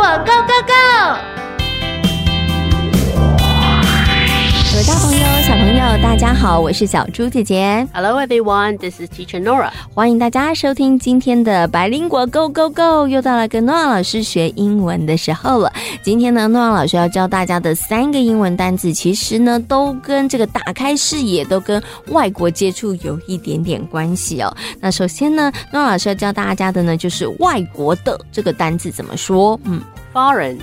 我 Go Go Go！大家好，我是小猪姐姐。Hello everyone, this is Teacher Nora. 欢迎大家收听今天的白灵果 Go Go Go，又到了跟诺亚老师学英文的时候了。今天呢，诺亚老师要教大家的三个英文单字，其实呢，都跟这个打开视野，都跟外国接触有一点点关系哦。那首先呢，诺亚老师要教大家的呢，就是外国的这个单字怎么说？嗯 Foreign.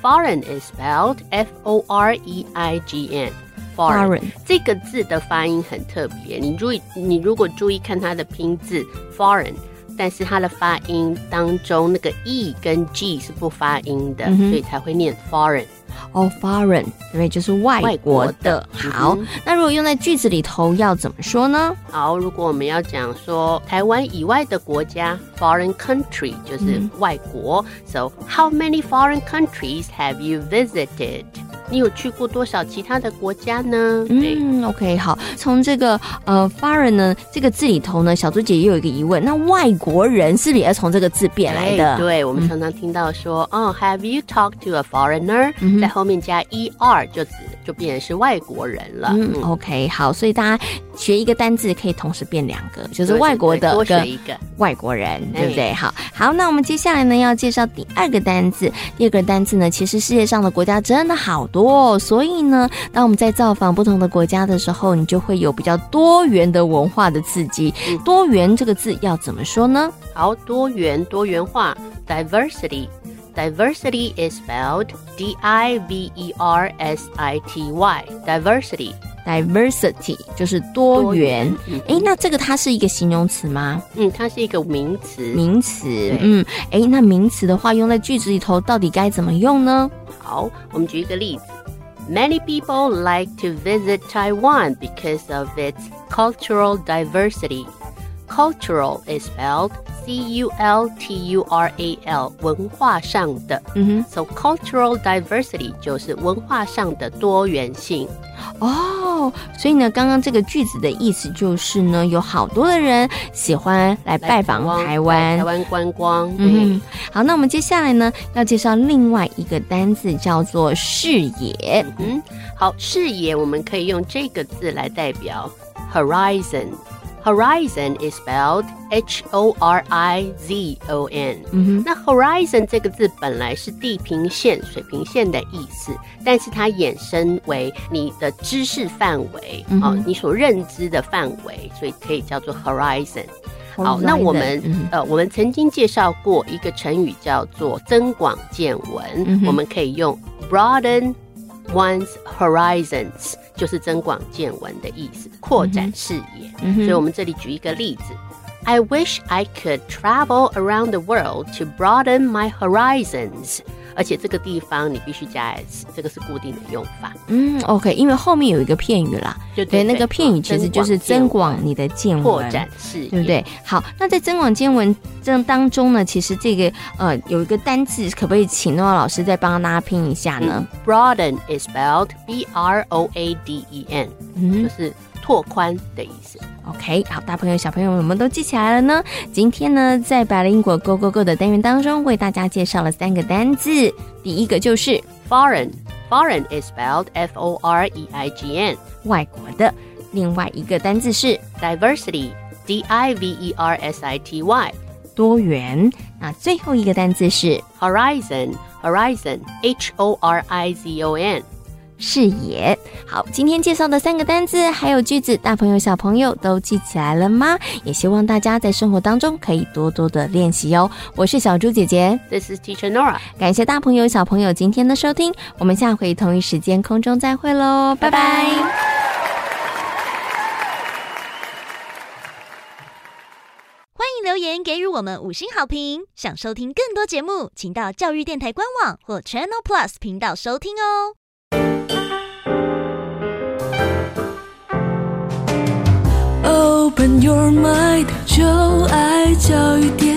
Foreign is spelled F O R E I G N.，foreign，这个字的发音很特别，你注意，你如果注意看它的拼字 foreign，但是它的发音当中那个 e 跟 g 是不发音的，嗯所以才会念 foreign。哦，foreign，对不对？就是外外国的。好嗯，那如果用在句子里头要怎么说呢？好，如果我们要讲说台湾以外的国家 （foreign country） 就是外国、so how many foreign countries have you visited？你有去过多少其他的国家呢？嗯，OK，好。从这个呃 foreign 呢这个字里头呢，小猪姐也有一个疑问，那外国人是不是也要从这个字变来的？对，对我们常常听到说，哦，Have you talked to a foreigner？、嗯在后面加 er 就指就变成是外国人了。嗯，OK，好，所以大家学一个单字可以同时变两个，就是外国的多学跟一个。外国人，哎对不对？好，好，那我们接下来呢要介绍第二个单字。第二个单字呢，其实世界上的国家真的好多、哦，所以呢，当我们在造访不同的国家的时候，你就会有比较多元的文化的刺激。嗯多元这个字要怎么说呢？好，多元多元化 （diversity）。Diversity is spelled D I V E R S I T Y. Diversity. diversity 就是多元。嗯诶，那这个它是一个形容词吗？嗯，它是一个名词。名词。嗯，诶，那名词的话用在句子里头到底该怎么用呢？好，我们举一个例子。Many people like to visit Taiwan because of its cultural diversity. Cultural is spelled C U L T U R A L，文化上的。嗯哼，So cultural diversity 就是文化上的多元性。哼，哦，所以呢，刚刚这个句子的意思就是呢，有好多的人喜欢来拜访台湾台。湾观光。嗯，好，那我们接下来呢，要介绍另外一个单字，叫做视野。嗯，好，视野我们可以用这个字来代表 horizon。Horizon is spelled H O R I Z O N。嗯那 horizon 这个字本来是地平线、水平线的意思，但是它衍生为你的知识范围，嗯哦，你所认知的范围，所以可以叫做 horizon。好，那我们、嗯呃，我们曾经介绍过一个成语叫做增广见闻，嗯我们可以用 broaden one's horizons，就是增广见闻的意思，扩展视野。嗯哼所以我们这里举一个例子。I wish I could travel around the world to broaden my horizons。 而且这个地方你必须加 s，这个是固定的用法。嗯，OK，因为后面有一个片语啦，对对，那个片语其实就是增广你的见闻，扩展视野，对不对？好，那在增广见闻这当中呢，其实这个呃有一个单字，可不可以请诺亚老师再帮大家拼一下呢？嗯？Broaden is spelled B R O A D E N，嗯就是拓宽的意思。OK，好，大朋友小朋友有没有都记起来了呢？今天呢，在百灵果 Go Go Go 的单元当中，为大家介绍了三个单字，第一个就是 Foreign, foreign is spelled F O R E I G N. 外国的，另外一个单字是 Diversity, D I V E R S I T Y. 多元，那最后一个单字是 Horizon, horizon, H O R I Z O N. 视野。好，今天介绍的三个单字还有句子，大朋友小朋友都记起来了吗？也希望大家在生活当中可以多多的练习哦。我是小猪姐姐，This is Teacher Nora. 感谢大朋友小朋友今天的收听，我们下回同一时间空中再会喽，拜拜欢迎留言给予我们五星好评。想收听更多节目，请到教育电台官网或 Channel Plus 频道收听哦。Open your mind，就爱教育电